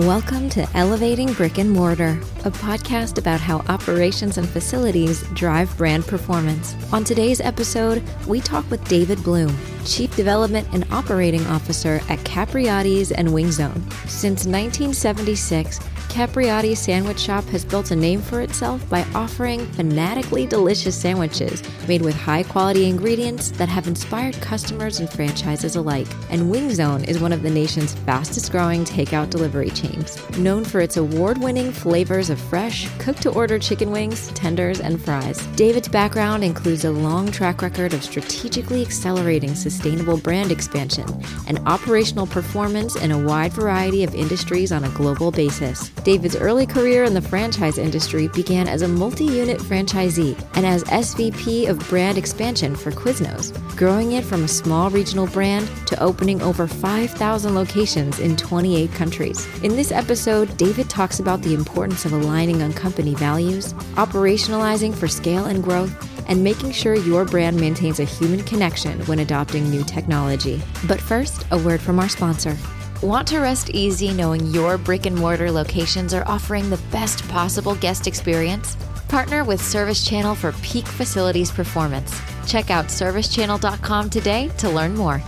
Welcome to Elevating Brick and Mortar, a podcast about how operations and facilities drive brand performance. On today's episode, we talk with David Bloom, Chief Development and Operating Officer at Capriotti's and Wing Zone. Since 1976, Capriotti Sandwich Shop has built a name for itself by offering fanatically delicious sandwiches made with high quality ingredients that have inspired customers and franchises alike. And Wing Zone is one of the nation's fastest growing takeout delivery chains, known for its award winning flavors of fresh, cooked to order chicken wings, tenders, and fries. David's background includes a long track record of strategically accelerating sustainable brand expansion and operational performance in a wide variety of industries on a global basis. David's early career in the franchise industry began as a multi unit franchisee and as SVP of brand expansion for Quiznos, growing it from a small regional brand to opening over 5,000 locations in 28 countries. In this episode, David talks about the importance of aligning on company values, operationalizing for scale and growth, and making sure your brand maintains a human connection when adopting new technology. But first, a word from our sponsor. Want to rest easy knowing your brick and mortar locations are offering the best possible guest experience? Partner with Service Channel for peak facilities performance. Check out servicechannel.com today to learn more.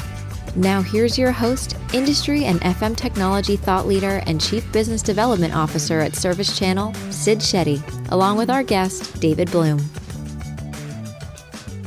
Now, here's your host, industry and FM technology thought leader and chief business development officer at Service Channel, Sid Shetty, along with our guest, David Bloom.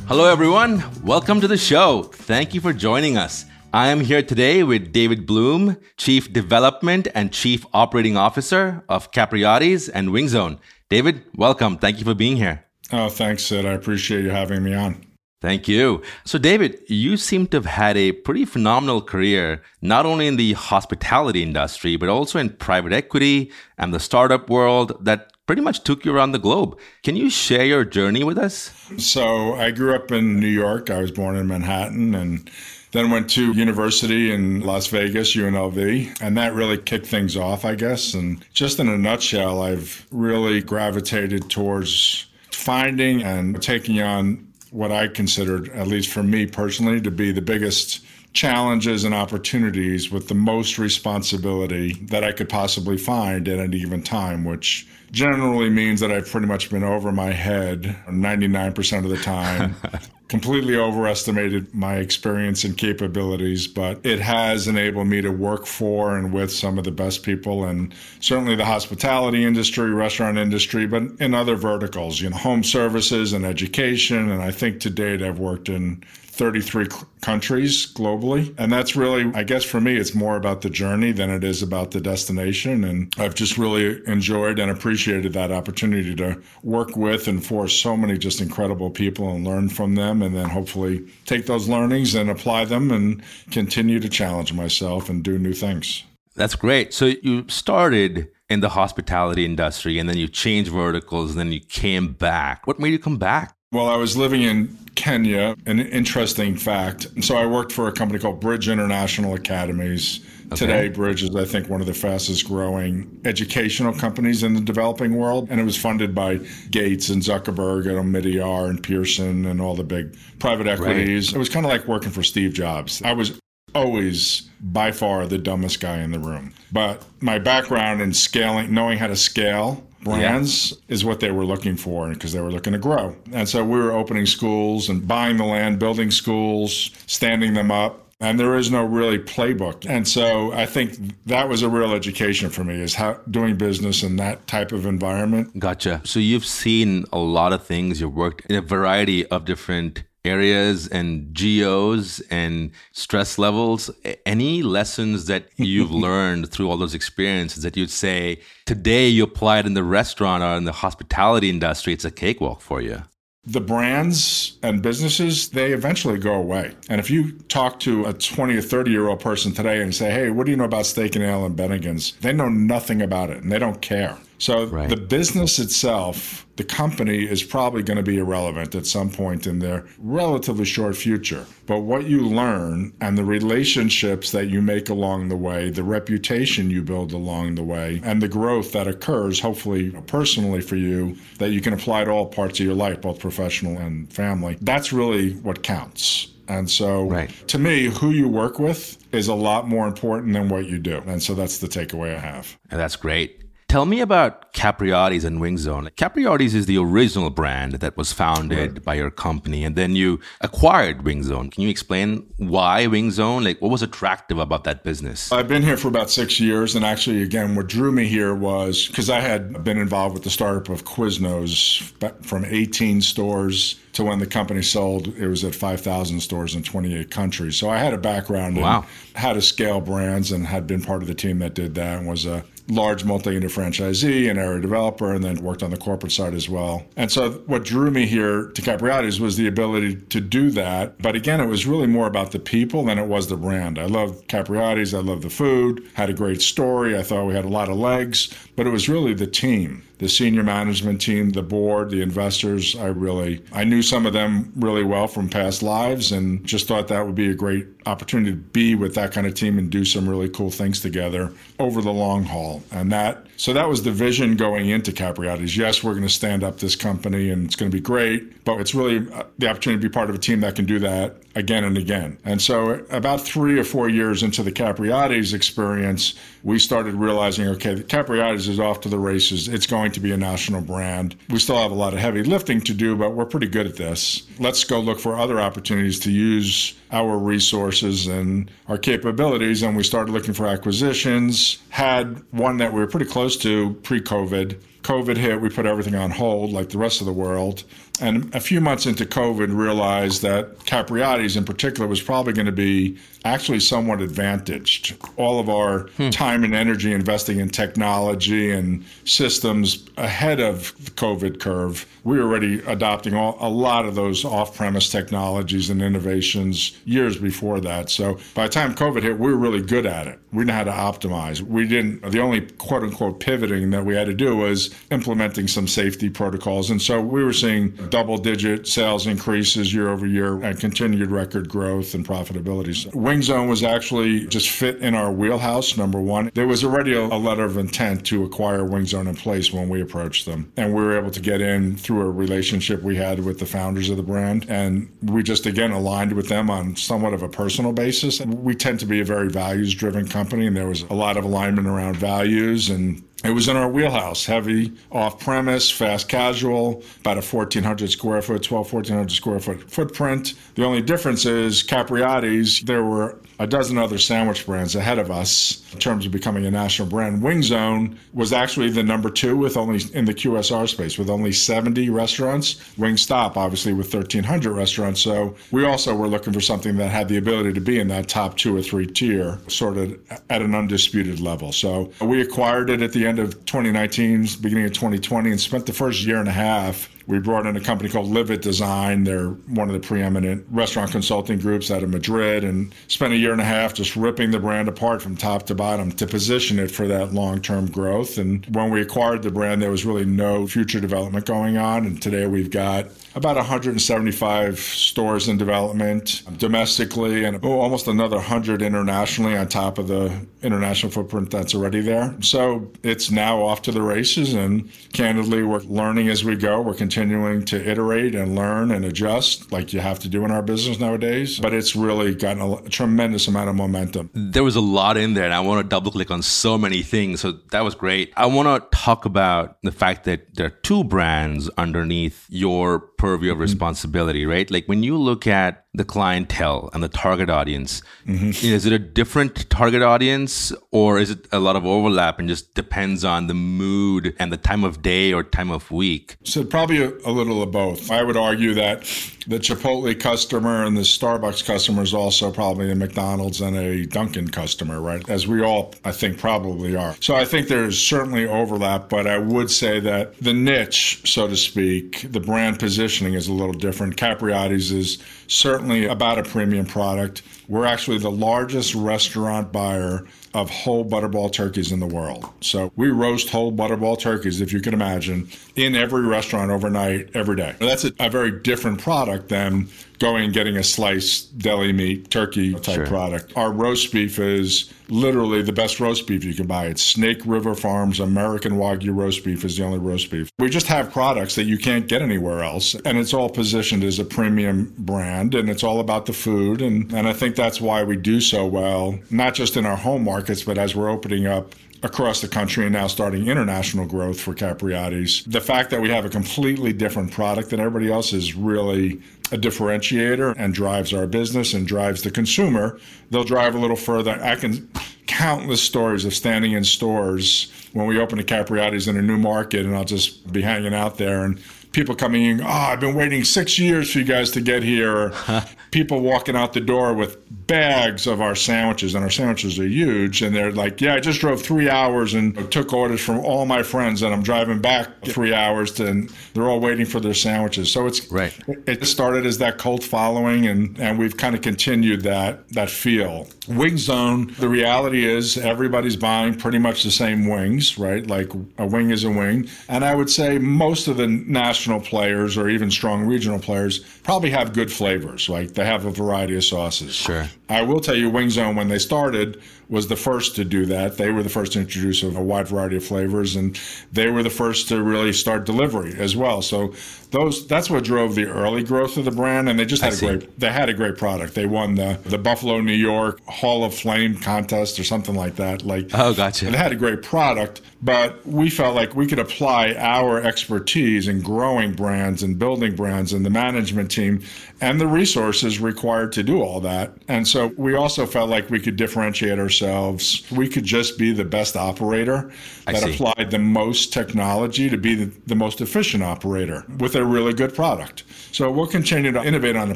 Hello, everyone. Welcome to the show. Thank you for joining us. I am here today with David Bloom, Chief Development and Chief Operating Officer of Capriotti's and Wing Zone. David, welcome. Thank you for being here. Oh, thanks, Sid. I appreciate you having me on. Thank you. So, David, you seem to have had a pretty phenomenal career, not only in the hospitality industry, but also in private equity and the startup world that pretty much took you around the globe. Can you share your journey with us? So, I grew up in New York. I was born in Manhattan and then went to university in Las Vegas, UNLV, and that really kicked things off, I guess. And just in a nutshell, I've really gravitated towards finding and taking on what I considered, at least for me personally, to be the biggest challenges and opportunities with the most responsibility that I could possibly find at any given time, which generally means that I've pretty much been over my head 99% of the time. completely overestimated my experience and capabilities, but it has enabled me to work for and with some of the best people and certainly the hospitality industry, restaurant industry, but in other verticals, you know, home services and education. And I think to date I've worked in 33 countries globally. And that's really, I guess for me, it's more about the journey than it is about the destination. And I've just really enjoyed and appreciated that opportunity to work with and for so many just incredible people and learn from them. And then hopefully take those learnings and apply them and continue to challenge myself and do new things. That's great. So you started in the hospitality industry and then you changed verticals and then you came back. What made you come back? Well, I was living in Kenya, an interesting fact. So I worked for a company called Bridge International Academies. Okay. Today, Bridge is, I think, one of the fastest growing educational companies in the developing world. And it was funded by Gates and Zuckerberg and Omidyar and Pearson and all the big private equities. Right. It was kind of like working for Steve Jobs. I was always by far the dumbest guy in the room. But my background in scaling, knowing how to scale, brands yeah. is what they were looking for because they were looking to grow. And so we were opening schools and buying the land, building schools, standing them up. And there is no really playbook. And so I think that was a real education for me is how doing business in that type of environment. Gotcha. So you've seen a lot of things. You've worked in a variety of different areas and geos and stress levels any lessons that you've learned through all those experiences that you'd say today you apply it in the restaurant or in the hospitality industry it's a cakewalk for you the brands and businesses they eventually go away. And if you talk to a 20 or 30 year old person today and say hey what do you know about steak and ale and bennigan's they know nothing about it and they don't care so right. the business itself, the company is probably going to be irrelevant at some point in their relatively short future. But what you learn and the relationships that you make along the way, the reputation you build along the way, and the growth that occurs, hopefully personally for you, that you can apply to all parts of your life, both professional and family, that's really what counts. And so, Right. to me, who you work with is a lot more important than what you do. And so that's the takeaway I have. And that's great. Tell me about Capriotti's and Wing Zone. Capriotti's is the original brand that was founded by your company, and then you acquired Wing Zone. Can you explain why Wing Zone? Like, what was attractive about that business? I've been here for about six years, and actually, again, what drew me here was because I had been involved with the startup of Quiznos from 18 stores to when the company sold, it was at 5,000 stores in 28 countries. So I had a background Wow. in how to scale brands and had been part of the team that did that and was a large multi-unit franchisee and area developer and then worked on the corporate side as well. And so what drew me here to Capriotti's was the ability to do that. But again, it was really more about the people than it was the brand. I love Capriotti's, I love the food, had a great story. I thought we had a lot of legs, but it was really the team the senior management team, the board, the investors. I really, I knew some of them really well from past lives and just thought that would be a great opportunity to be with that kind of team and do some really cool things together over the long haul. And that, so that was the vision going into Capriotti's. Yes, we're going to stand up this company and it's going to be great, but it's really uh, the opportunity to be part of a team that can do that again and again. And so about three or four years into the Capriotti's experience, we started realizing, okay, the Capriotti's is off to the races. It's going to be a national brand. We still have a lot of heavy lifting to do, but we're pretty good at this. Let's go look for other opportunities to use our resources and our capabilities. And we started looking for acquisitions, had one that we were pretty close to pre-COVID. COVID hit, we put everything on hold like the rest of the world. And a few months into COVID, realized that Capriotti's in particular was probably going to be actually somewhat advantaged. All of our hmm. time and energy investing in technology and systems ahead of the COVID curve, we were already adopting all, a lot of those off premise technologies and innovations years before that. So by the time COVID hit, we were really good at it. We knew how to optimize. We didn't, the only quote unquote pivoting that we had to do was implementing some safety protocols. And so we were seeing double digit sales increases year over year and continued record growth and profitability. So Wing Zone was actually just fit in our wheelhouse, number one. There was already a, a letter of intent to acquire Wing Zone in place when we approached them. And we were able to get in through a relationship we had with the founders of the brand. And we just, again, aligned with them on somewhat of a personal basis. We tend to be a very values driven company, and there was a lot of alignment around values and it was in our wheelhouse, heavy off premise, fast casual, about a 1,400 square foot, 12, 1,400 square foot footprint. The only difference is Capriotti's, there were a dozen other sandwich brands ahead of us in terms of becoming a national brand. Wing Zone was actually the number two with only in the QSR space with only 70 restaurants. Wingstop, obviously, with 1,300 restaurants. So we also were looking for something that had the ability to be in that top two or three tier, sort of at an undisputed level. So we acquired it at the of 2019, beginning of 2020, and spent the first year and a half we brought in a company called Livet Design. They're one of the preeminent restaurant consulting groups out of Madrid and spent a year and a half just ripping the brand apart from top to bottom to position it for that long term growth. And when we acquired the brand, there was really no future development going on. And today we've got about 175 stores in development domestically and oh, almost another 100 internationally on top of the international footprint that's already there. So it's now off to the races. And candidly, we're learning as we go. We're continuing to iterate and learn and adjust like you have to do in our business nowadays. But it's really gotten a tremendous amount of momentum. There was a lot in there, and I want to double click on so many things. So that was great. I want to talk about the fact that there are two brands underneath your purview of mm-hmm. responsibility, right? Like when you look at the clientele and the target audience, mm-hmm. is it a different target audience or is it a lot of overlap and just depends on the mood and the time of day or time of week? So probably a, a little of both. I would argue that the Chipotle customer and the Starbucks customer is also probably a McDonald's and a Dunkin' customer, right? As we all, I think, probably are. So I think there's certainly overlap, but I would say that the niche, so to speak, the brand positioning is a little different. Capriotti's is certainly about a premium product. We're actually the largest restaurant buyer of whole butterball turkeys in the world. So we roast whole butterball turkeys, if you can imagine, in every restaurant overnight, every day. That's a, a very different product than going and getting a slice deli meat turkey type sure. product. Our roast beef is literally the best roast beef you can buy. It's Snake River Farms American Wagyu roast beef is the only roast beef. We just have products that you can't get anywhere else. And it's all positioned as a premium brand and it's all about the food. And, and I think that's why we do so well, not just in our home markets, but as we're opening up across the country and now starting international growth for Capriotti's. The fact that we have a completely different product than everybody else is really a differentiator and drives our business and drives the consumer. They'll drive a little further. I can countless stories of standing in stores when we open a Capriotti's in a new market and I'll just be hanging out there and people coming in, oh, I've been waiting six years for you guys to get here. people walking out the door with bags of our sandwiches, and our sandwiches are huge. And they're like, yeah, I just drove three hours and took orders from all my friends, and I'm driving back three hours, to, and they're all waiting for their sandwiches. So it's right. It started as that cult following, and, and we've kind of continued that that feel. Wing Zone, the reality is everybody's buying pretty much the same wings, right? Like a wing is a wing. And I would say most of the national players or even strong regional players probably have good flavors. Like they have a variety of sauces. Sure. I will tell you, Wing Zone, when they started, was the first to do that. They were the first to introduce a wide variety of flavors, and they were the first to really start delivery as well. So those that's what drove the early growth of the brand, and they just had I a see. great they had a great product. They won the the Buffalo New York Hall of Flame contest or something like that. Like oh, gotcha. They had a great product, but we felt like we could apply our expertise in growing brands and building brands and the management team and the resources required to do all that. And so we also felt like we could differentiate ourselves. We could just be the best operator that applied the most technology to be the, the most efficient operator with a really good product. So we'll continue to innovate on the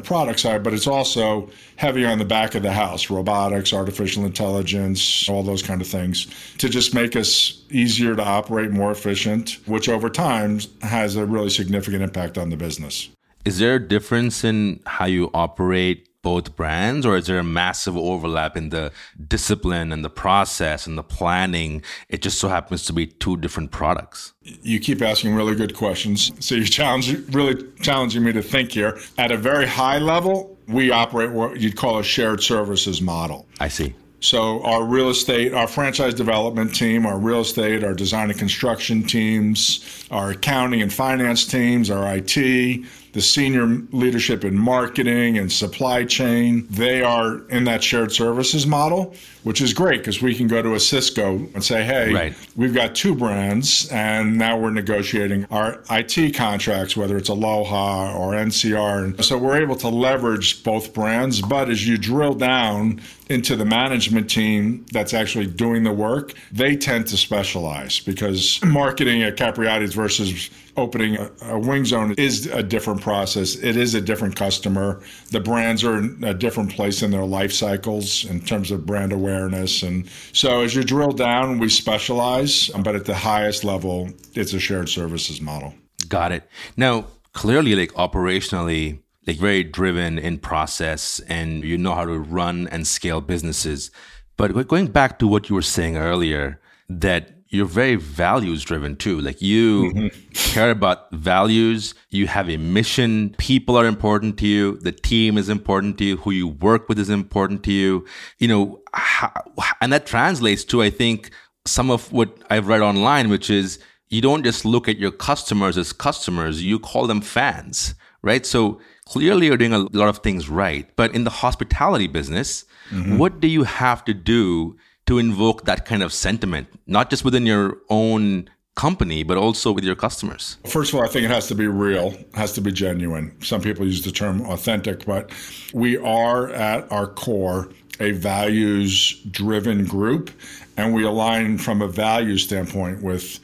product side, but it's also heavy on the back of the house robotics, artificial intelligence, all those kind of things to just make us easier to operate, more efficient, which over time has a really significant impact on the business. Is there a difference in how you operate both brands, or is there a massive overlap in the discipline and the process and the planning? It just so happens to be two different products. You keep asking really good questions. So you're challenge, really challenging me to think here. At a very high level, we operate what you'd call a shared services model. I see. So our real estate, our franchise development team, our real estate, our design and construction teams, our accounting and finance teams, our IT, the senior leadership in marketing and supply chain, they are in that shared services model, which is great because we can go to a Cisco and say, hey, right. we've got two brands, and now we're negotiating our IT contracts, whether it's Aloha or NCR. And so we're able to leverage both brands. But as you drill down into the management team that's actually doing the work, they tend to specialize because marketing at Capriotti's versus opening a, a, wing zone is a different process. It is a different customer. The brands are in a different place in their life cycles in terms of brand awareness. And so as you drill down, we specialize, but at the highest level, it's a shared services model. Got it. Now, clearly, like operationally, like very driven in process and you know how to run and scale businesses. But going back to what you were saying earlier, that you're very values driven too. Like you mm-hmm. care about values, you have a mission, people are important to you, the team is important to you, who you work with is important to you. You know, how, and that translates to, I think, some of what I've read online, which is you don't just look at your customers as customers, you call them fans, right? So clearly you're doing a lot of things right. But in the hospitality business, mm-hmm. what do you have to do to invoke that kind of sentiment, not just within your own company, but also with your customers? First of all, I think it has to be real, has to be genuine. Some people use the term authentic, but we are at our core a values driven group, and we align from a value standpoint with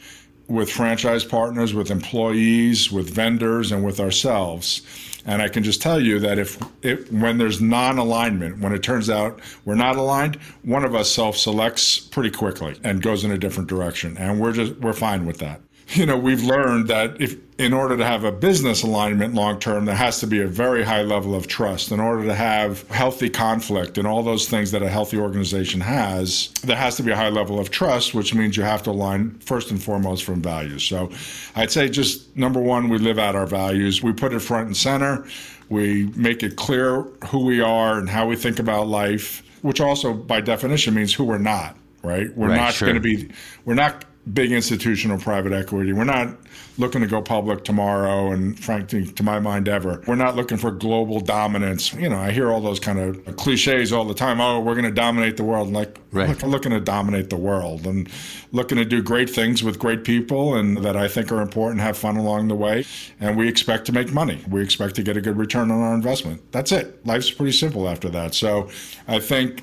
with franchise partners, with employees, with vendors, and with ourselves. And I can just tell you that if it, when there's non-alignment, when it turns out we're not aligned, one of us self-selects pretty quickly and goes in a different direction, and we're just we're fine with that. You know, we've learned that if in order to have a business alignment long term, there has to be a very high level of trust. In order to have healthy conflict and all those things that a healthy organization has, there has to be a high level of trust, which means you have to align first and foremost from values. So I'd say just number one, we live out our values. We put it front and center. We make it clear who we are and how we think about life, which also by definition means who we're not, right? We're Right, not sure. going to be, we're not big institutional private equity. We're not looking to go public tomorrow and frankly to my mind ever. We're not looking for global dominance. You know, I hear all those kind of cliches all the time. Oh, we're going to dominate the world. Like Right. look, looking to dominate the world and looking to do great things with great people and that I think are important, have fun along the way. And we expect to make money. We expect to get a good return on our investment. That's it. Life's pretty simple after that. So I think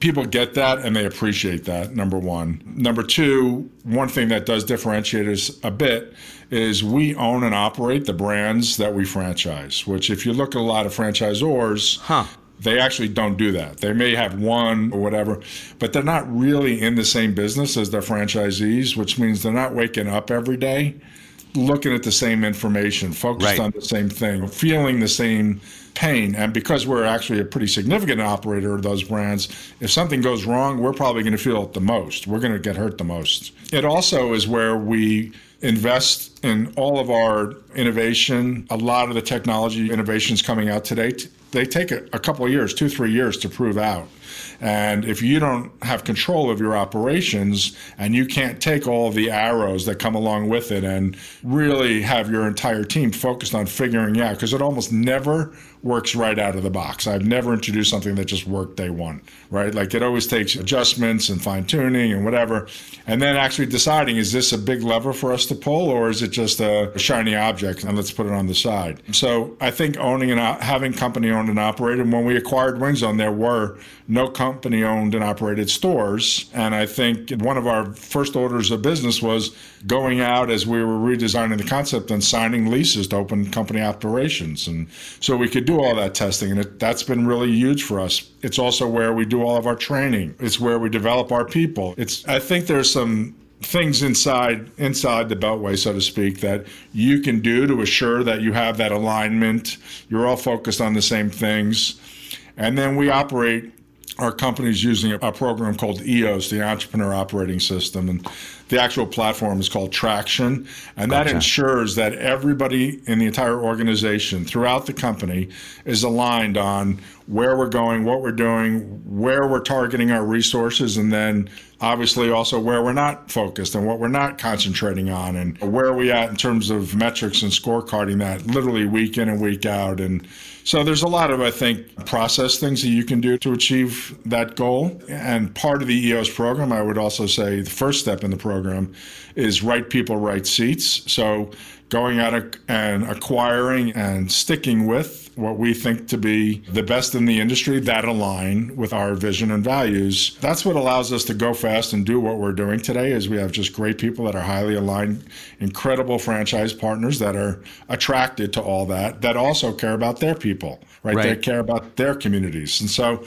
people get that and they appreciate that number one. Number two one thing that does differentiate us a bit is we own and operate the brands that we franchise which if you look at a lot of franchisors Huh. they actually don't do that. They may have one or whatever but they're not really in the same business as their franchisees which means they're not waking up every day looking at the same information, focused Right. on the same thing, feeling the same pain. And because we're actually a pretty significant operator of those brands, if something goes wrong, we're probably going to feel it the most. We're going to get hurt the most. It also is where we invest in all of our innovation. A lot of the technology innovations coming out today, t- they take a, a couple of years, two, three years to prove out. And if you don't have control of your operations and you can't take all the arrows that come along with it and really have your entire team focused on figuring out, because it almost never works right out of the box. I've never introduced something that just worked day one, right? Like it always takes adjustments and fine tuning and whatever. And then actually deciding, is this a big lever for us to pull or is it just a shiny object and let's put it on the side? So I think owning and having company owned and operated, when we acquired Wing Zone, there were no company owned and operated stores. And I think one of our first orders of business was going out as we were redesigning the concept and signing leases to open company operations. And so we could do all that testing. And it, that's been really huge for us. It's also where we do all of our training. It's where we develop our people. It's, I think there's some things inside inside the beltway so to speak that you can do to assure that you have that alignment you're all focused on the same things and then we operate our companies using a program called EOS, the Entrepreneur Operating System, and the actual platform is called Traction, and that ensures that everybody in the entire organization throughout the company is aligned on where we're going, what we're doing, where we're targeting our resources, and then obviously also where we're not focused and what we're not concentrating on, and where are we at in terms of metrics and scorecarding that literally week in and week out, and so there's a lot of, I think, process things that you can do to achieve that goal. And part of the EOS program, I would also say the first step in the program is right people, right seats. So going out and acquiring and sticking with what we think to be the best in the industry that align with our vision and values. That's what allows us to go fast and do what we're doing today is we have just great people that are highly aligned, incredible franchise partners that are attracted to all that, that also care about their people, right? They care about their communities. And so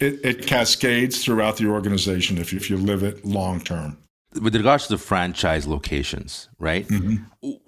it, it cascades throughout the organization if you, if you live it long term. With regards to the franchise locations, right?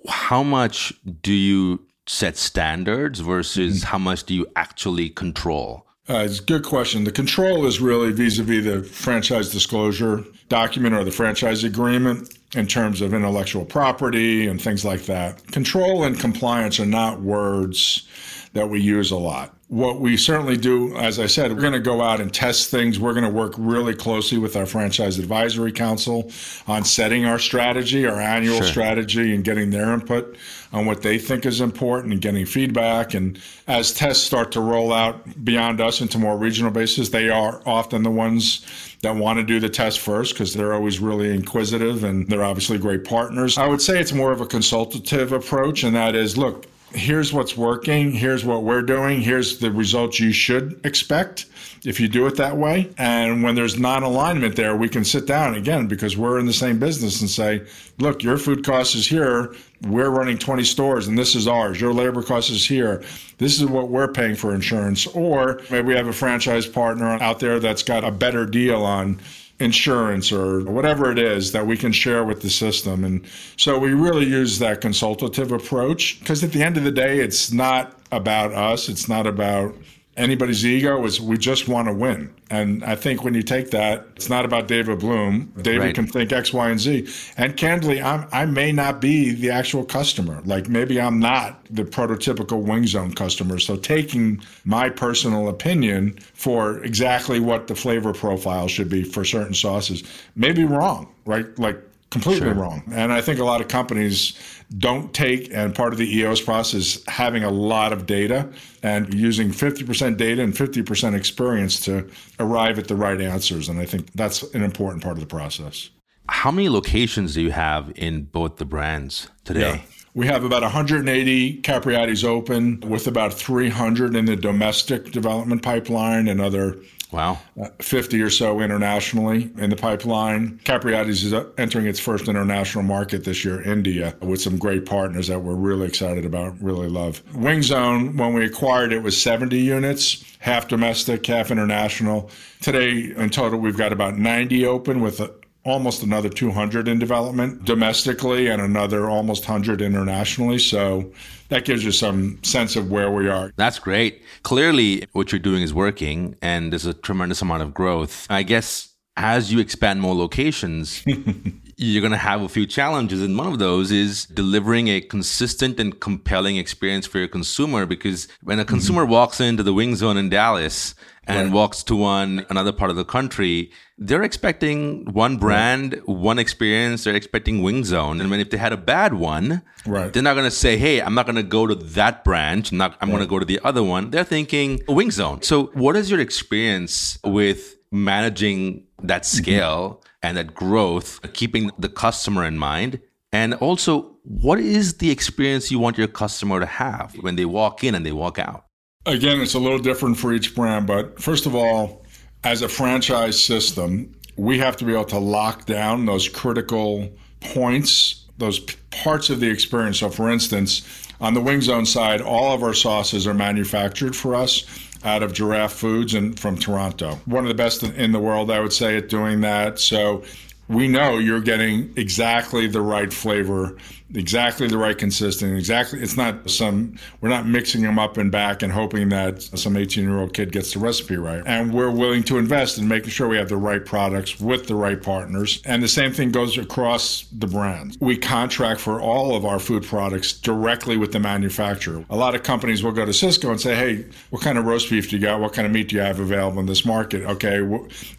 How much do you set standards versus how much do you actually control? Uh, it's a good question. The control is really vis-a-vis the franchise disclosure document or the franchise agreement in terms of intellectual property and things like that. Control and compliance are not words that we use a lot. What we certainly do, as I said, we're going to go out and test things. We're going to work really closely with our franchise advisory council on setting our strategy, our annual Sure. strategy, and getting their input on what they think is important and getting feedback. And as tests start to roll out beyond us into more regional bases, they are often the ones that want to do the test first because they're always really inquisitive and they're obviously great partners. I would say it's more of a consultative approach, and that is look, here's what's working, here's what we're doing, here's the results you should expect if you do it that way. And when there's non alignment there, we can sit down again because we're in the same business and say, look, your food cost is here. We're running 20 stores and this is ours. Your labor cost is here. This is what we're paying for insurance. Or maybe we have a franchise partner out there that's got a better deal on insurance or whatever it is that we can share with the system. And so we really use that consultative approach because at the end of the day, it's not about us. It's not about anybody's ego is we just want to win. And I think when you take that, it's not about David Bloom. David right. can think X, Y, and Z. And candidly, I'm, i may not be the actual customer. Like maybe I'm not the prototypical Wing Zone customer. So taking my personal opinion for exactly what the flavor profile should be for certain sauces may be wrong, right? Like completely sure. wrong. And I think a lot of companies don't take, and part of the EOS process is having a lot of data and using 50% data and 50% experience to arrive at the right answers. And I think that's an important part of the process. How many locations do you have in both the brands today? Yeah. We have about 180 Capriotti's open, with about 300 in the domestic development pipeline, another Wow. Uh, 50 or so internationally in the pipeline. Capriotti's is entering its first international market this year, India, with some great partners that we're really excited about, really love. Wing Zone, when we acquired it, was 70 units, half domestic, half international. Today, in total, we've got about 90 open with almost another 200 in development domestically and another almost 100 internationally. So that gives you some sense of where we are. That's great. Clearly, what you're doing is working and there's a tremendous amount of growth. I guess as you expand more locations, you're going to have a few challenges. And one of those is delivering a consistent and compelling experience for your consumer. Because when a consumer mm-hmm. walks into the wing zone in Dallas, and right. walks to one another part of the country, they're expecting one brand, one experience. They're expecting Wing Zone, and when if they had a bad one, right. they're not going to say, "Hey, I'm not going to go to that branch. I'm not. I'm right. going to go to the other one." They're thinking Wing Zone. So, what is your experience with managing that mm-hmm. scale mm-hmm. and that growth, keeping the customer in mind? And also, what is the experience you want your customer to have when they walk in and they walk out? Again, it's a little different for each brand, but first of all, as a franchise system, we have to be able to lock down those critical points, those parts of the experience. So, for instance, on the Wing Zone side, all of our sauces are manufactured for us out of Giraffe Foods and from Toronto. One of the best in the world, I would say, at doing that. So we know you're getting exactly the right flavor, exactly the right consistency, exactly. It's not some, we're not mixing them up and back and hoping that some 18 year old kid gets the recipe right. And we're willing to invest in making sure we have the right products with the right partners. And the same thing goes across the brands. We contract for all of our food products directly with the manufacturer. A lot of companies will go to Sysco and say, hey, what kind of roast beef do you got? What kind of meat do you have available in this market? Okay,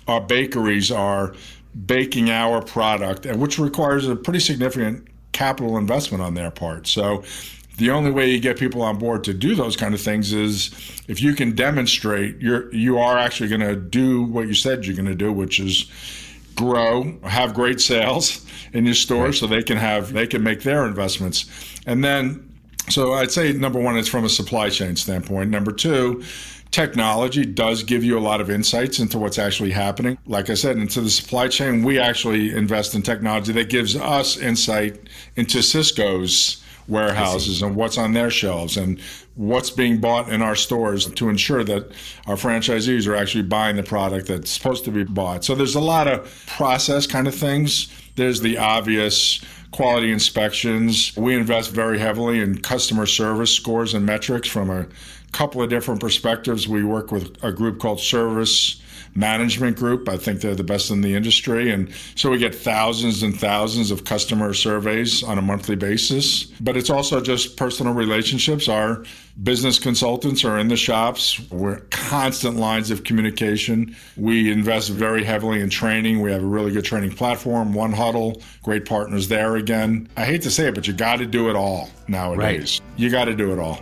our bakeries are baking our product, which requires a pretty significant capital investment on their part. So the only way you get people on board to do those kind of things is if you can demonstrate you're you are actually going to do what you said you're going to do, which is grow, have great sales in your store, right. so they can have they can make their investments, and then. So I'd say number one, it's from a supply chain standpoint. Number two, technology does give you a lot of insights into what's actually happening. Like I said, into the supply chain, we actually invest in technology that gives us insight into Sysco's warehouses and what's on their shelves and what's being bought in our stores to ensure that our franchisees are actually buying the product that's supposed to be bought. So there's a lot of process kind of things. There's the obvious quality inspections. We invest very heavily in customer service scores and metrics from a couple of different perspectives. We work with a group called Service Management Group. I think they're the best in the industry. And so we get thousands and thousands of customer surveys on a monthly basis. But it's also just personal relationships. Our business consultants are in the shops. We're constant lines of communication. We invest very heavily in training. We have a really good training platform, One Huddle, great partners there again. I hate to say it, but you got to do it all nowadays. Right. You got to do it all.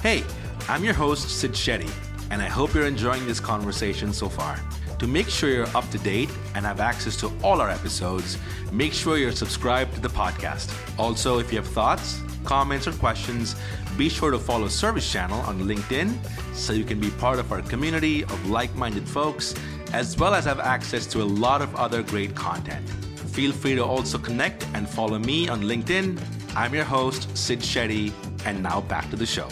Hey, I'm your host, Sid Shetty, and I hope you're enjoying this conversation so far. To make sure you're up to date and have access to all our episodes, make sure you're subscribed to the podcast. Also, if you have thoughts, comments, or questions, be sure to follow Service Channel on LinkedIn so you can be part of our community of like minded folks, as well as have access to a lot of other great content. Feel free to also connect and follow me on LinkedIn. I'm your host, Sid Shetty, and now back to the show.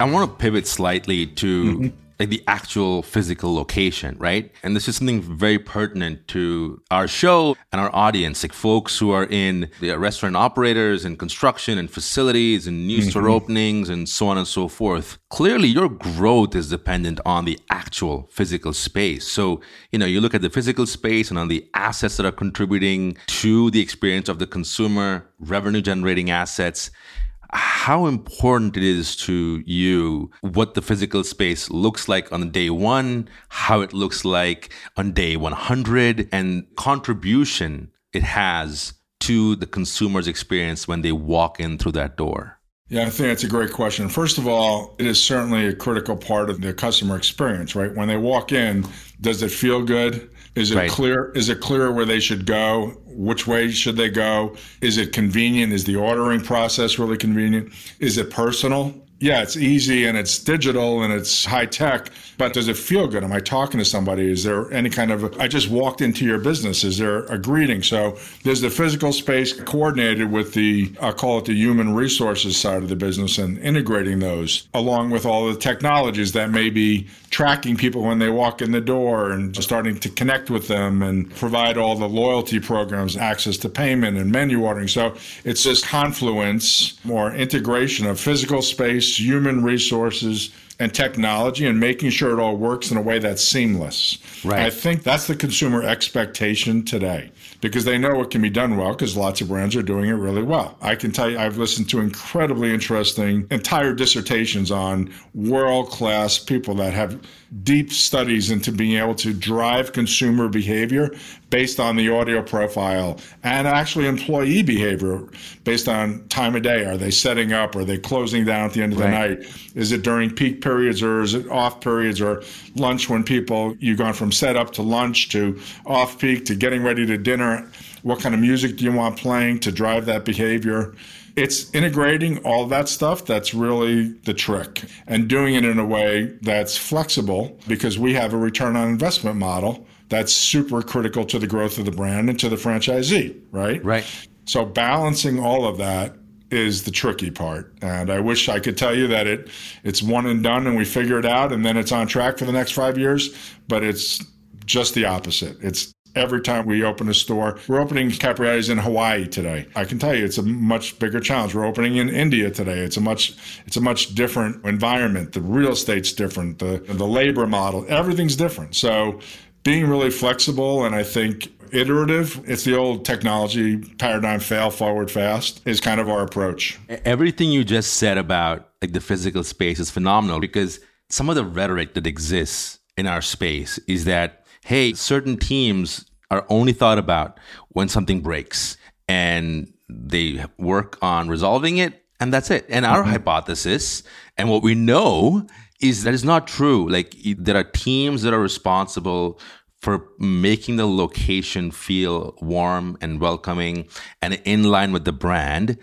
I want to pivot slightly to mm-hmm like the actual physical location, right? And this is something very pertinent to our show and our audience, like folks who are in the restaurant operators and construction and facilities and new mm-hmm. store openings and so on and so forth. Clearly, your growth is dependent on the actual physical space. So, you know, you look at the physical space and on the assets that are contributing to the experience of the consumer, revenue generating assets how important it is to you what the physical space looks like on day one, how it looks like on day 100, and contribution it has to the consumer's experience when they walk in through that door? Yeah, I think that's a great question. First of all, it is certainly a critical part of the customer experience, right? When they walk in, does it feel good? Is it right. clear? Is it clear where they should go? Which way should they go? Is it convenient? Is the ordering process really convenient? Is it personal? Yeah, it's easy and it's digital and it's high tech, but does it feel good? Am I talking to somebody? Is there any kind of, I just walked into your business. Is there a greeting? So there's the physical space coordinated with the, I'll call it the human resources side of the business and integrating those along with all the technologies that may be tracking people when they walk in the door and starting to connect with them and provide all the loyalty programs, access to payment and menu ordering. So it's this confluence or integration of physical space human resources, and technology and making sure it all works in a way that's seamless. Right. I think that's the consumer expectation today because they know it can be done well because lots of brands are doing it really well. I can tell you, I've listened to incredibly interesting entire dissertations on world class people that have deep studies into being able to drive consumer behavior based on the audio profile and actually employee behavior based on time of day. Are they setting up? Are they closing down at the end of right. the night? Is it during peak periods or is it off periods or lunch when people, you've gone from setup to lunch to off peak to getting ready to dinner? What kind of music do you want playing to drive that behavior? It's integrating all that stuff that's really the trick and doing it in a way that's flexible because we have a return on investment model that's super critical to the growth of the brand and to the franchisee, right? Right. So balancing all of that is the tricky part. And I wish I could tell you that it it's one and done and we figure it out and then it's on track for the next 5 years, but it's just the opposite. It's every time we open a store. We're opening Capriotti's in Hawaii today. I can tell you it's a much bigger challenge. We're opening in India today. It's a much it's a much different environment. The real estate's different. The the labor model, everything's different. So being really flexible and I think iterative. It's the old technology paradigm fail forward fast is kind of our approach. Everything you just said about like the physical space is phenomenal because some of the rhetoric that exists in our space is that hey, certain teams are only thought about when something breaks and they work on resolving it and that's it. And our mm-hmm. hypothesis and what we know is that is not true. Like there are teams that are responsible for making the location feel warm and welcoming and in line with the brand.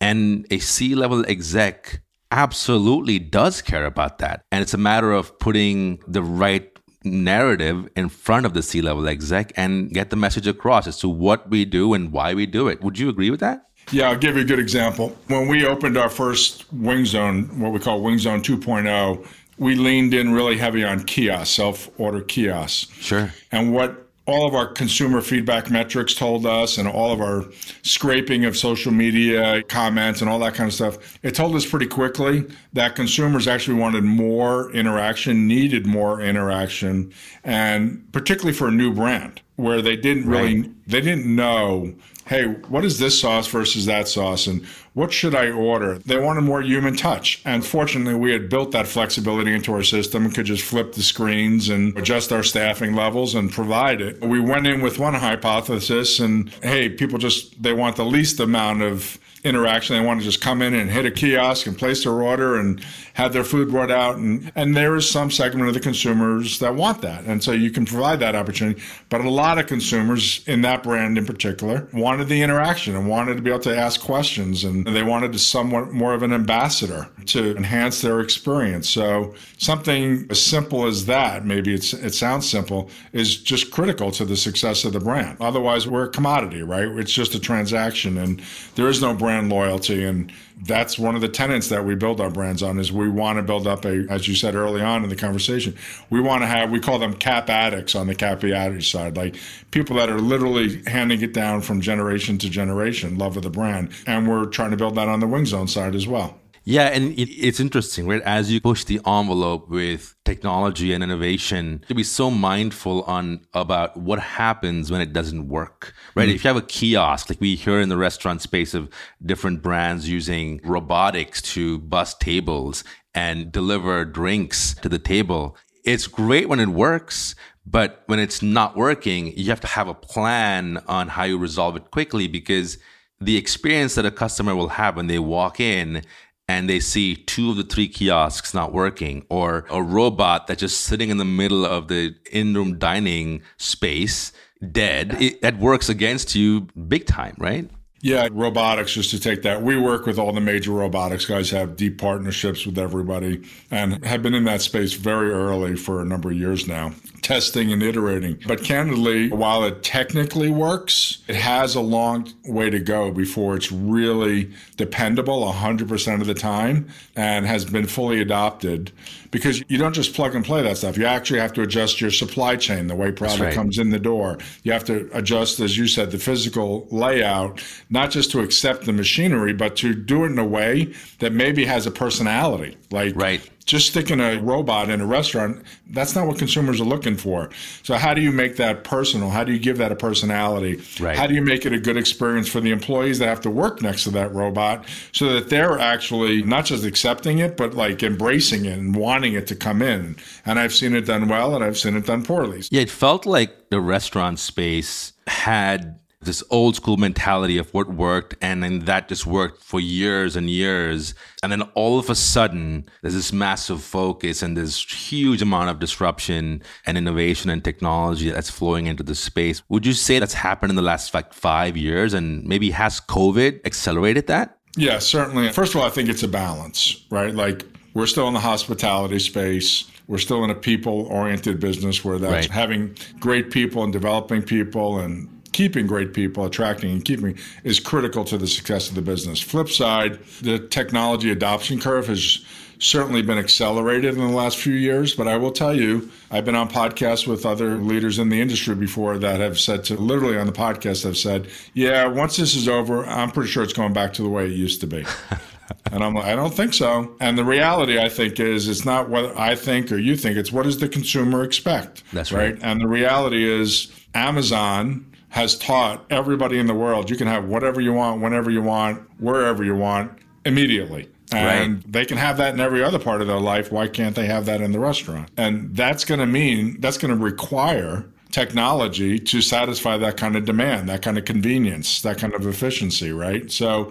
And a C level exec absolutely does care about that. And it's a matter of putting the right narrative in front of the C level exec and get the message across as to what we do and why we do it. Would you agree with that? Yeah, I'll give you a good example. When we opened our first Wing Zone, what we call Wing Zone 2.0, we leaned in really heavy on kiosks, self order kiosks. Sure. And what all of our consumer feedback metrics told us and all of our scraping of social media comments and all that kind of stuff, it told us pretty quickly that consumers actually wanted more interaction, needed more interaction, and particularly for a new brand where they didn't really right. they didn't know hey, what is this sauce versus that sauce? And what should I order? They wanted more human touch. And fortunately, we had built that flexibility into our system and could just flip the screens and adjust our staffing levels and provide it. We went in with one hypothesis and, hey, people just, they want the least amount of interaction. They want to just come in and hit a kiosk and place their order and have their food brought out. And, and there is some segment of the consumers that want that. And so you can provide that opportunity. But a lot of consumers in that brand in particular wanted the interaction and wanted to be able to ask questions. And they wanted to somewhat more of an ambassador to enhance their experience. So something as simple as that, maybe it sounds simple, is just critical to the success of the brand. Otherwise, we're a commodity, right? It's just a transaction and there is no brand brand loyalty and that's one of the tenets that we build our brands on is we want to build up a as you said early on in the conversation we want to have we call them cap addicts on the cappy addict side like people that are literally handing it down from generation to generation love of the brand and we're trying to build that on the wing zone side as well yeah, and it, it's interesting, right? As you push the envelope with technology and innovation, to be so mindful on about what happens when it doesn't work, right? Mm-hmm. If you have a kiosk, like we hear in the restaurant space of different brands using robotics to bus tables and deliver drinks to the table, it's great when it works. But when it's not working, you have to have a plan on how you resolve it quickly because the experience that a customer will have when they walk in and they see two of the three kiosks not working or a robot that's just sitting in the middle of the in-room dining space dead it, that works against you big time right yeah, robotics, just to take that. We work with all the major robotics guys, have deep partnerships with everybody, and have been in that space very early for a number of years now, testing and iterating. But candidly, while it technically works, it has a long way to go before it's really dependable 100% of the time and has been fully adopted because you don't just plug and play that stuff. You actually have to adjust your supply chain, the way product right. comes in the door. You have to adjust, as you said, the physical layout, not just to accept the machinery, but to do it in a way that maybe has a personality. Like, right just sticking a robot in a restaurant, that's not what consumers are looking for. So how do you make that personal? How do you give that a personality? Right. How do you make it a good experience for the employees that have to work next to that robot so that they're actually not just accepting it, but like embracing it and wanting it to come in? And I've seen it done well and I've seen it done poorly. Yeah, it felt like the restaurant space had this old school mentality of what worked and then that just worked for years and years. And then all of a sudden there's this massive focus and this huge amount of disruption and innovation and technology that's flowing into the space. Would you say that's happened in the last like five years and maybe has covid accelerated that? Yeah certainly. First of all i think it's a balance right? Like we're still in the hospitality space. We're still in a people oriented business where that's right. having great people and developing people and keeping great people, attracting and keeping is critical to the success of the business. Flip side, the technology adoption curve has certainly been accelerated in the last few years. But I will tell you, I've been on podcasts with other leaders in the industry before that have said to literally on the podcast have said, yeah, once this is over, I'm pretty sure it's going back to the way it used to be. and I'm like, I don't think so. And the reality, I think, is it's not what I think or you think. It's what does the consumer expect? That's right. right? And the reality is Amazon has taught everybody in the world you can have whatever you want, whenever you want, wherever you want, immediately. And right. they can have that in every other part of their life. Why can't they have that in the restaurant? And that's going to mean, that's going to require technology to satisfy that kind of demand, that kind of convenience, that kind of efficiency, right? So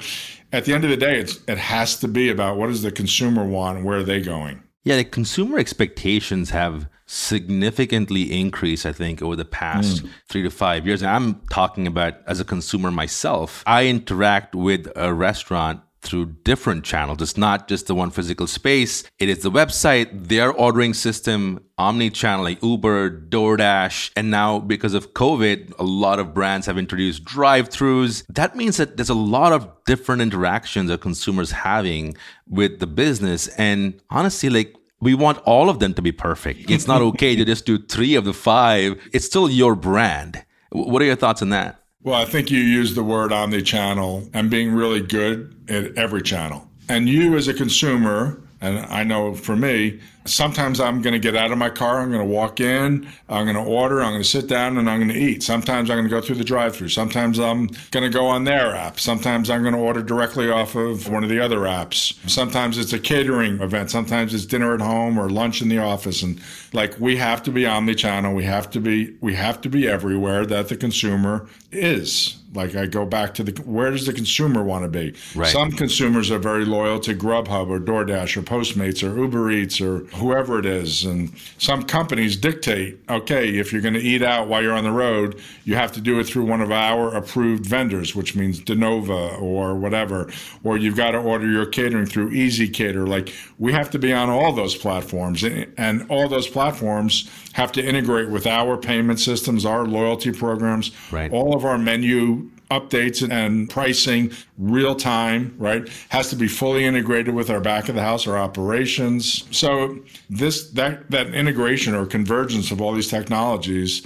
at the end of the day, it's, it has to be about what does the consumer want and where are they going? Yeah, the consumer expectations have significantly increased, I think, over the past mm. three to five years. And I'm talking about as a consumer myself. I interact with a restaurant through different channels. It's not just the one physical space. It is the website, their ordering system, omni-channel like Uber, DoorDash, and now because of COVID, a lot of brands have introduced drive-throughs. That means that there's a lot of different interactions that consumers having with the business. And honestly, like we want all of them to be perfect. It's not okay to just do three of the five. It's still your brand. What are your thoughts on that? Well, I think you use the word omni-channel and being really good at every channel. And you as a consumer, and I know for me, Sometimes I'm going to get out of my car. I'm going to walk in. I'm going to order. I'm going to sit down and I'm going to eat. Sometimes I'm going to go through the drive through. Sometimes I'm going to go on their app. Sometimes I'm going to order directly off of one of the other apps. Sometimes it's a catering event. Sometimes it's dinner at home or lunch in the office. And like we have to be omni-channel. We have to be, we have to be everywhere that the consumer is. Like I go back to the where does the consumer want to be? Right. Some consumers are very loyal to Grubhub or DoorDash or Postmates or Uber Eats or whoever it is. And some companies dictate, okay, if you're going to eat out while you're on the road, you have to do it through one of our approved vendors, which means Dinova or whatever, or you've got to order your catering through ezCater. Like we have to be on all those platforms, and all those platforms have to integrate with our payment systems, our loyalty programs, right. all of our menu updates and pricing real time, right? Has to be fully integrated with our back of the house, our operations. So this that that integration or convergence of all these technologies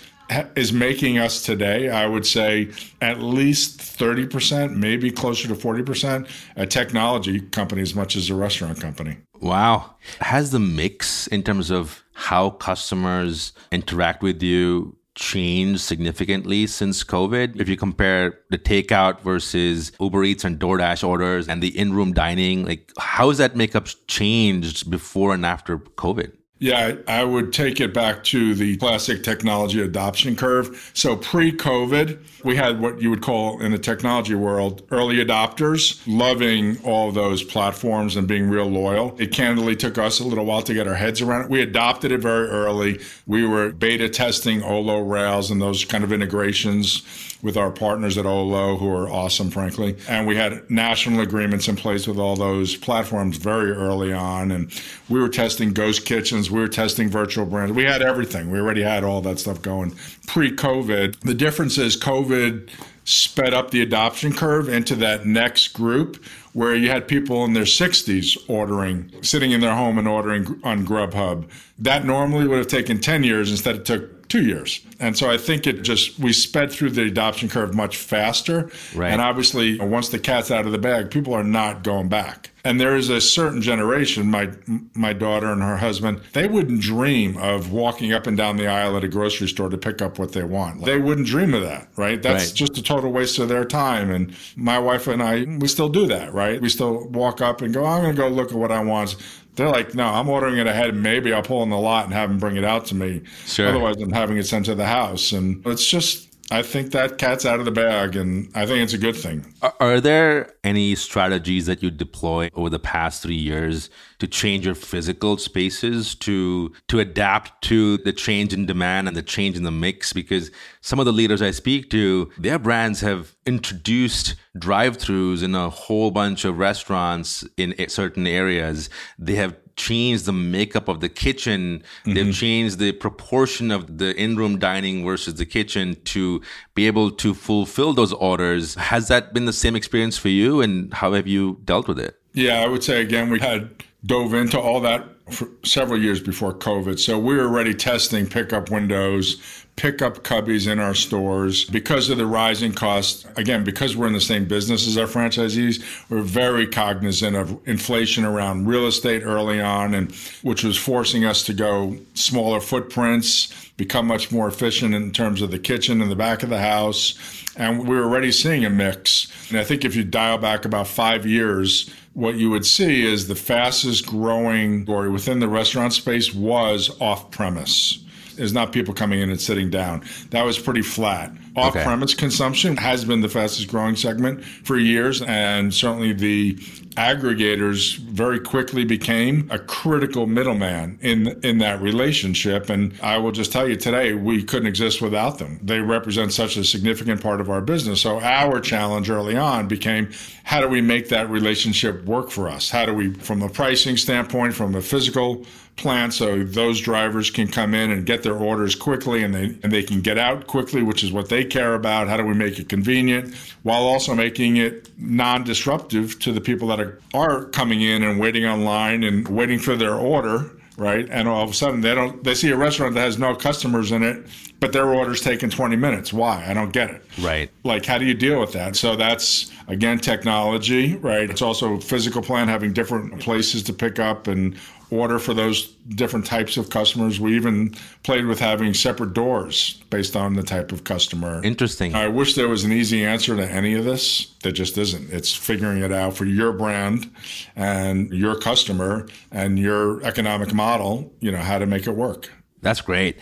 is making us today, I would say, at least 30%, maybe closer to 40%, a technology company as much as a restaurant company. Wow. Has the mix in terms of how customers interact with you changed significantly since COVID? If you compare the takeout versus Uber Eats and DoorDash orders and the in room dining, like how has that makeup changed before and after COVID? Yeah, I would take it back to the classic technology adoption curve. So pre COVID, we had what you would call in the technology world early adopters, loving all those platforms and being real loyal. It candidly took us a little while to get our heads around it. We adopted it very early. We were beta testing Olo Rails and those kind of integrations with our partners at Olo, who are awesome, frankly. And we had national agreements in place with all those platforms very early on. And we were testing ghost kitchens, we were testing virtual brands. We had everything. We already had all that stuff going pre COVID. The difference is COVID sped up the adoption curve into that next group where you had people in their 60s ordering, sitting in their home and ordering on Grubhub. That normally would have taken 10 years, instead it took two years. And so I think it just, we sped through the adoption curve much faster. Right. And obviously, once the cat's out of the bag, people are not going back. And there is a certain generation, my my daughter and her husband, they wouldn't dream of walking up and down the aisle at a grocery store to pick up what they want. They wouldn't dream of that, right? That's right. just a total waste of their time. And my wife and I, we still do that, right? We still walk up and go, I'm going to go look at what I want. They're like, no, I'm ordering it ahead. Maybe I'll pull in the lot and have them bring it out to me. Sure. Otherwise, I'm having it sent to the house. And it's just, I think that cat's out of the bag, and I think it's a good thing. Are there any strategies that you deploy over the past three years to change your physical spaces to to adapt to the change in demand and the change in the mix? Because some of the leaders I speak to, their brands have introduced drive-throughs in a whole bunch of restaurants in eh, certain areas. They have changed the makeup of the kitchen. Mm-hmm. They've changed the proportion of the in-room dining versus the kitchen to be able to fulfill those orders. Has that been the same experience for you and how have you dealt with it? Yeah, I would say again, we had dove into all that for several years before COVID. So we were already testing pickup windows, pickup cubbies in our stores because of the rising costs. Again, because we're in the same business as our franchisees, we're very cognizant of inflation around real estate early on, and which was forcing us to go smaller footprints, become much more efficient in terms of the kitchen and the back of the house. And we were already seeing a mix. And I think if you dial back about five years, what you would see is the fastest growing or within the restaurant space was off premise is not people coming in and sitting down. That was pretty flat. Off premise okay. consumption has been the fastest growing segment for years, and certainly the aggregators very quickly became a critical middleman in in that relationship and I will just tell you today we couldn't exist without them. They represent such a significant part of our business. So our challenge early on became how do we make that relationship work for us? How do we from a pricing standpoint, from a physical plant so those drivers can come in and get their orders quickly and they and they can get out quickly which is what they care about. How do we make it convenient while also making it non-disruptive to the people that are, are coming in and waiting online and waiting for their order right? And all of a sudden they don't they see a restaurant that has no customers in it but their order's taking 20 minutes. Why? I don't get it. Right. Like how do you deal with that? So that's again technology right? It's also physical plan having different places to pick up and order for those different types of customers. We even played with having separate doors based on the type of customer. Interesting. I wish there was an easy answer to any of this. There just isn't. It's figuring it out for your brand and your customer and your economic model, you know, how to make it work. That's great.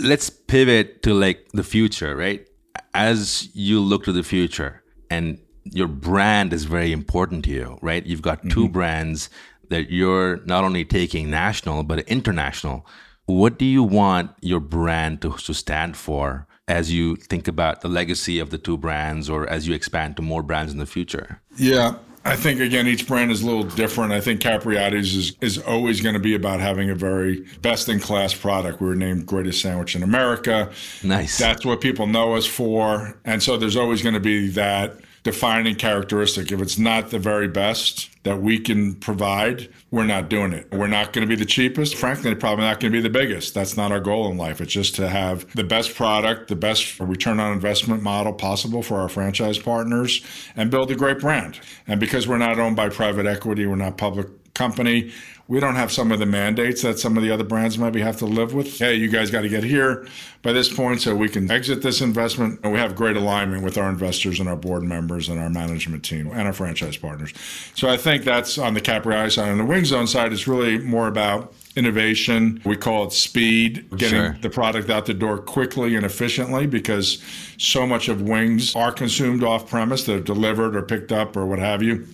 Let's pivot to like the future, right? As you look to the future and your brand is very important to you, right? You've got 2 mm-hmm. brands that you're not only taking national but international. What do you want your brand to, to stand for as you think about the legacy of the two brands or as you expand to more brands in the future? Yeah. I think again, each brand is a little different. I think Capriotti's is, is always going to be about having a very best in class product. We were named greatest sandwich in America. Nice. That's what people know us for. And so there's always going to be that defining characteristic. If it's not the very best that we can provide, we're not doing it. We're not going to be the cheapest. Frankly, probably not going to be the biggest. That's not our goal in life. It's just to have the best product, the best return on investment model possible for our franchise partners and build a great brand. And because we're not owned by private equity, we're not public company. We don't have some of the mandates that some of the other brands maybe have to live with. Hey, you guys got to get here by this point so we can exit this investment. And we have great alignment with our investors and our board members and our management team and our franchise partners. So I think that's on the Capri side. On the Wing Zone side, it's really more about innovation. We call it speed, getting sure. the product out the door quickly and efficiently because so much of wings are consumed off premise. They're delivered or picked up or what have you.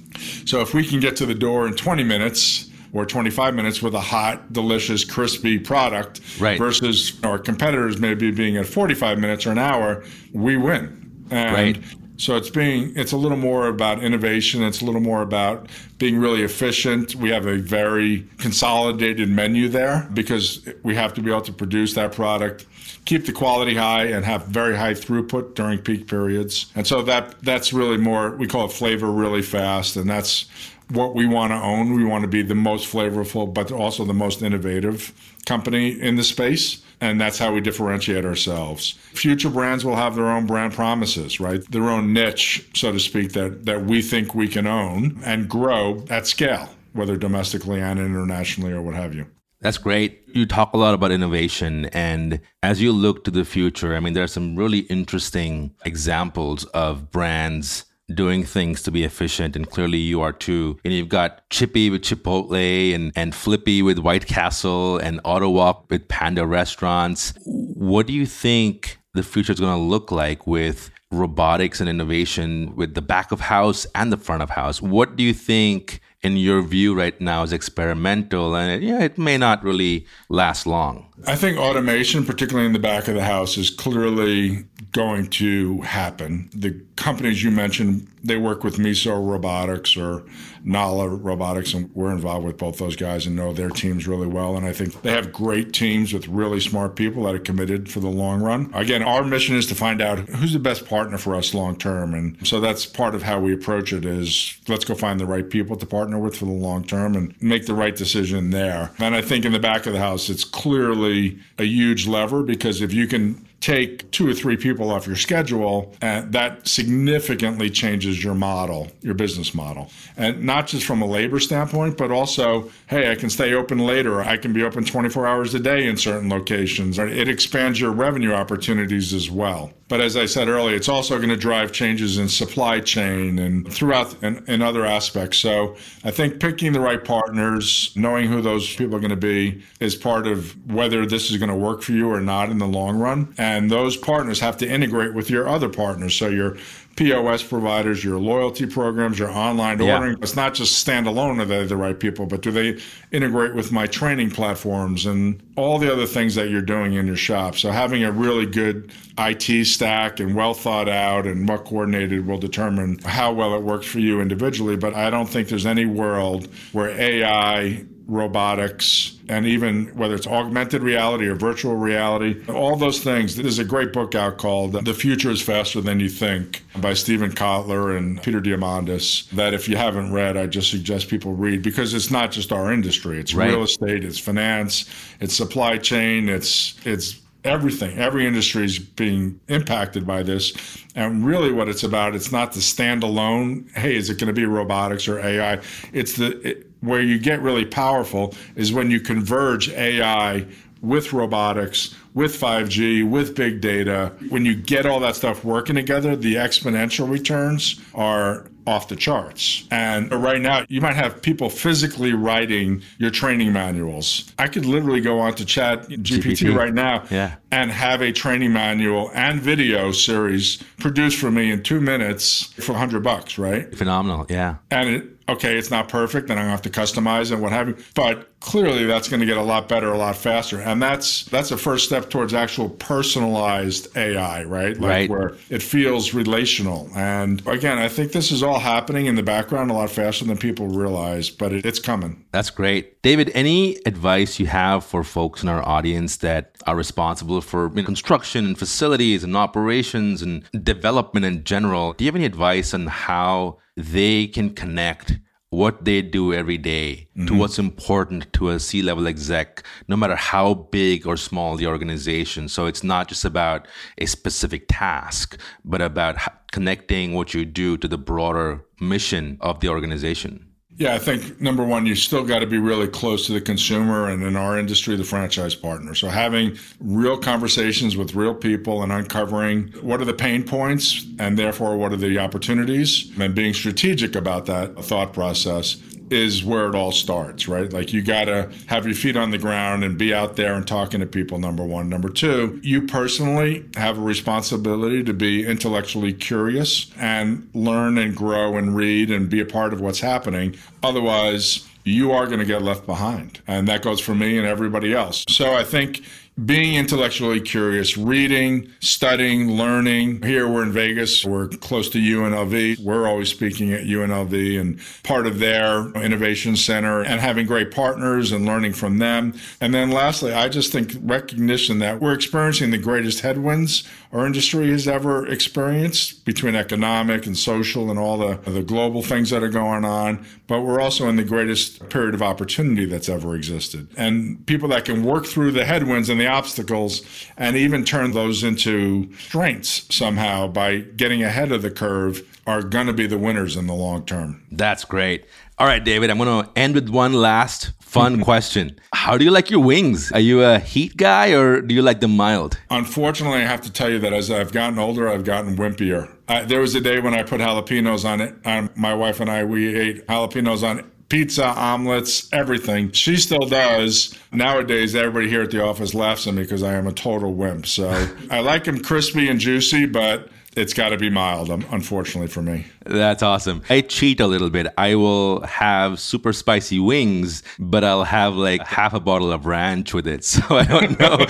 So if we can get to the door in 20 minutes, or 25 minutes with a hot, delicious, crispy product right. versus our competitors maybe being at 45 minutes or an hour, we win. And right. So it's being it's a little more about innovation. It's a little more about being really efficient. We have a very consolidated menu there because we have to be able to produce that product, keep the quality high, and have very high throughput during peak periods. And so that that's really more we call it flavor really fast, and that's what we want to own. We want to be the most flavorful, but also the most innovative company in the space and that's how we differentiate ourselves. Future brands will have their own brand promises, right? Their own niche, so to speak, that, that we think we can own and grow at scale, whether domestically and internationally or what have you. That's great. You talk a lot about innovation. And as you look to the future, I mean, there are some really interesting examples of brands doing things to be efficient, and clearly you are too. And you've got Chippy with Chipotle and, and Flippy with White Castle and AutoWok with Panda Restaurants. What do you think the future is going to look like with robotics and innovation with the back of house and the front of house? What do you think in your view right now is experimental and it, yeah, it may not really last long? I think automation, particularly in the back of the house, is clearly going to happen. The companies you mentioned, they work with Miso Robotics or Nala Robotics, and we're involved with both those guys and know their teams really well. And I think they have great teams with really smart people that are committed for the long run. Again, our mission is to find out who's the best partner for us long term. And so that's part of how we approach it is let's go find the right people to partner with for the long term and make the right decision there. And I think in the back of the house, it's clearly a huge lever because if you can take two or three people off your schedule, and that significantly changes your model, your business model. And not just from a labor standpoint, but also, hey, I can stay open later. I can be open 24 hours a day in certain locations. It expands your revenue opportunities as well. But as I said earlier, it's also going to drive changes in supply chain and throughout and, and other aspects. So I think picking the right partners, knowing who those people are going to be, is part of whether this is going to work for you or not in the long run. And those partners have to integrate with your other partners. So your POS providers, your loyalty programs, your online ordering. Yeah. It's not just standalone are they the right people, but do they integrate with my training platforms and all the other things that you're doing in your shop? So having a really good IT stack and well thought out and well coordinated will determine how well it works for you individually. But I don't think there's any world where AI robotics, and even whether it's augmented reality or virtual reality, all those things. There's a great book out called The Future is Faster Than You Think by Steven Kotler and Peter Diamandis that if you haven't read, I just suggest people read because it's not just our industry. It's right. real estate, it's finance, it's supply chain, it's it's everything every industry is being impacted by this and really what it's about it's not the standalone hey is it going to be robotics or ai it's the it, where you get really powerful is when you converge ai with robotics with 5G, with big data, when you get all that stuff working together, the exponential returns are off the charts. And right now, you might have people physically writing your training manuals. I could literally go on to ChatGPT, GPT. right now yeah. And have a training manual and video series produced for me in two minutes for 100 bucks, right? Phenomenal, yeah. And it, okay, it's not perfect and I'm gonna have to customize and what have you. But clearly that's going to get a lot better a lot faster and that's that's a first step towards actual personalized ai right like right. where it feels relational and again i think this is all happening in the background a lot faster than people realize but it, it's coming that's great david any advice you have for folks in our audience that are responsible for you know, construction and facilities and operations and development in general do you have any advice on how they can connect what they do every day mm-hmm. to what's important to a C level exec, no matter how big or small the organization. So it's not just about a specific task, but about connecting what you do to the broader mission of the organization. Yeah, I think number one, you still got to be really close to the consumer and in our industry, the franchise partner. So having real conversations with real people and uncovering what are the pain points and therefore what are the opportunities and being strategic about that thought process is where it all starts, right? Like you got to have your feet on the ground and be out there and talking to people, number one. Number two, you personally have a responsibility to be intellectually curious and learn and grow and read and be a part of what's happening. Otherwise, you are going to get left behind. And that goes for me and everybody else. So I think being intellectually curious, reading, studying, learning. Here we're in Vegas. We're close to UNLV. We're always speaking at UNLV and part of their innovation center and having great partners and learning from them. And then lastly, I just think recognition that we're experiencing the greatest headwinds our industry has ever experienced between economic and social and all the, the global things that are going on. But we're also in the greatest period of opportunity that's ever existed. And people that can work through the headwinds and the obstacles and even turn those into strengths somehow by getting ahead of the curve are going to be the winners in the long term. That's great. All right, David, I'm going to end with one last fun question. How do you like your wings? Are you a heat guy or do you like them mild? Unfortunately, I have to tell you that as I've gotten older, I've gotten wimpier. I, there was a day when I put jalapenos on it. Um, my wife and I, we ate jalapenos on pizza, omelets, everything. She still does. Nowadays, everybody here at the office laughs at me because I am a total wimp. So I like them crispy and juicy, but it's got to be mild, unfortunately for me. That's awesome. I cheat a little bit. I will have super spicy wings, but I'll have like half a bottle of ranch with it. So I don't know.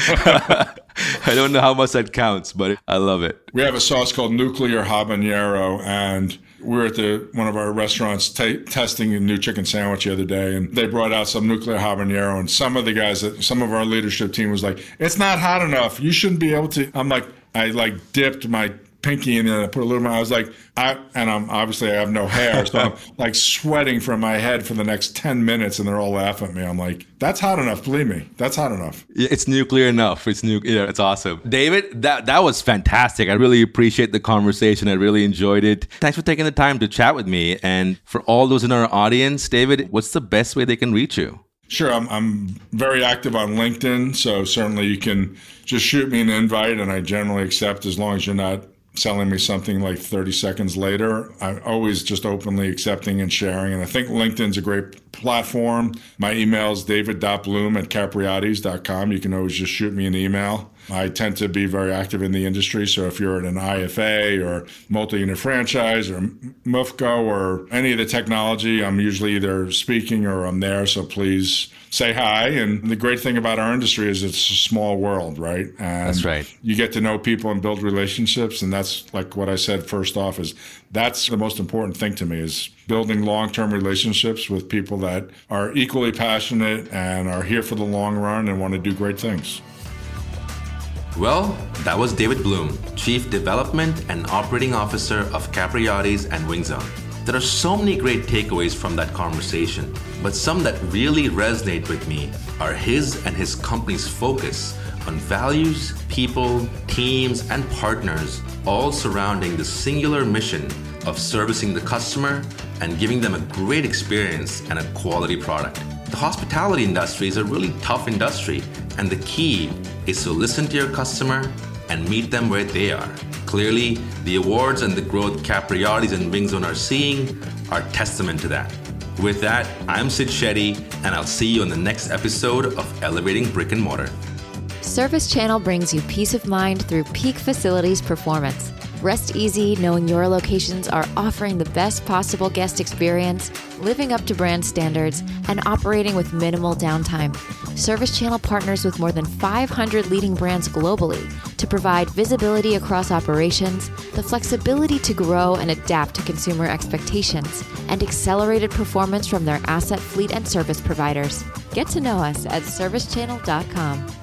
I don't know how much that counts, but I love it. We have a sauce called nuclear habanero, and we were at the one of our restaurants t- testing a new chicken sandwich the other day, and they brought out some nuclear habanero, and some of the guys, that some of our leadership team was like, "It's not hot enough. You shouldn't be able to." I'm like, I like dipped my pinky and then I put a little. I was like, I and I'm obviously I have no hair, so I'm like sweating from my head for the next ten minutes, and they're all laughing at me. I'm like, that's hot enough. Believe me, that's hot enough. It's nuclear enough. It's nuclear. It's awesome, David. That that was fantastic. I really appreciate the conversation. I really enjoyed it. Thanks for taking the time to chat with me. And for all those in our audience, David, what's the best way they can reach you? Sure, I'm, I'm very active on LinkedIn, so certainly you can just shoot me an invite, and I generally accept as long as you're not selling me something like 30 seconds later. I'm always just openly accepting and sharing. And I think LinkedIn's a great platform. My email is david.bloom at capriottis.com. You can always just shoot me an email. I tend to be very active in the industry. So if you're at an IFA or multi-unit franchise or MUFCO or any of the technology, I'm usually either speaking or I'm there. So please say hi. And the great thing about our industry is it's a small world, right? And that's right. You get to know people and build relationships. And that's like what I said first off is that's the most important thing to me is building long-term relationships with people that are equally passionate and are here for the long run and want to do great things. Well, that was David Bloom, Chief Development and Operating Officer of Capriotti's and Wing Zone. There are so many great takeaways from that conversation, but some that really resonate with me are his and his company's focus on values, people, teams, and partners, all surrounding the singular mission of servicing the customer and giving them a great experience and a quality product. The hospitality industry is a really tough industry, and the key is to listen to your customer and meet them where they are. Clearly, the awards and the growth Capriotti's and Wing Zone are seeing are testament to that. With that, I'm Sid Shetty, and I'll see you on the next episode of Elevating Brick and Mortar. ServiceChannel brings you peace of mind through peak facilities performance. Rest easy knowing your locations are offering the best possible guest experience, living up to brand standards, and operating with minimal downtime. ServiceChannel partners with more than 500 leading brands globally to provide visibility across operations, the flexibility to grow and adapt to consumer expectations, and accelerated performance from their asset fleet and service providers. Get to know us at servicechannel.com.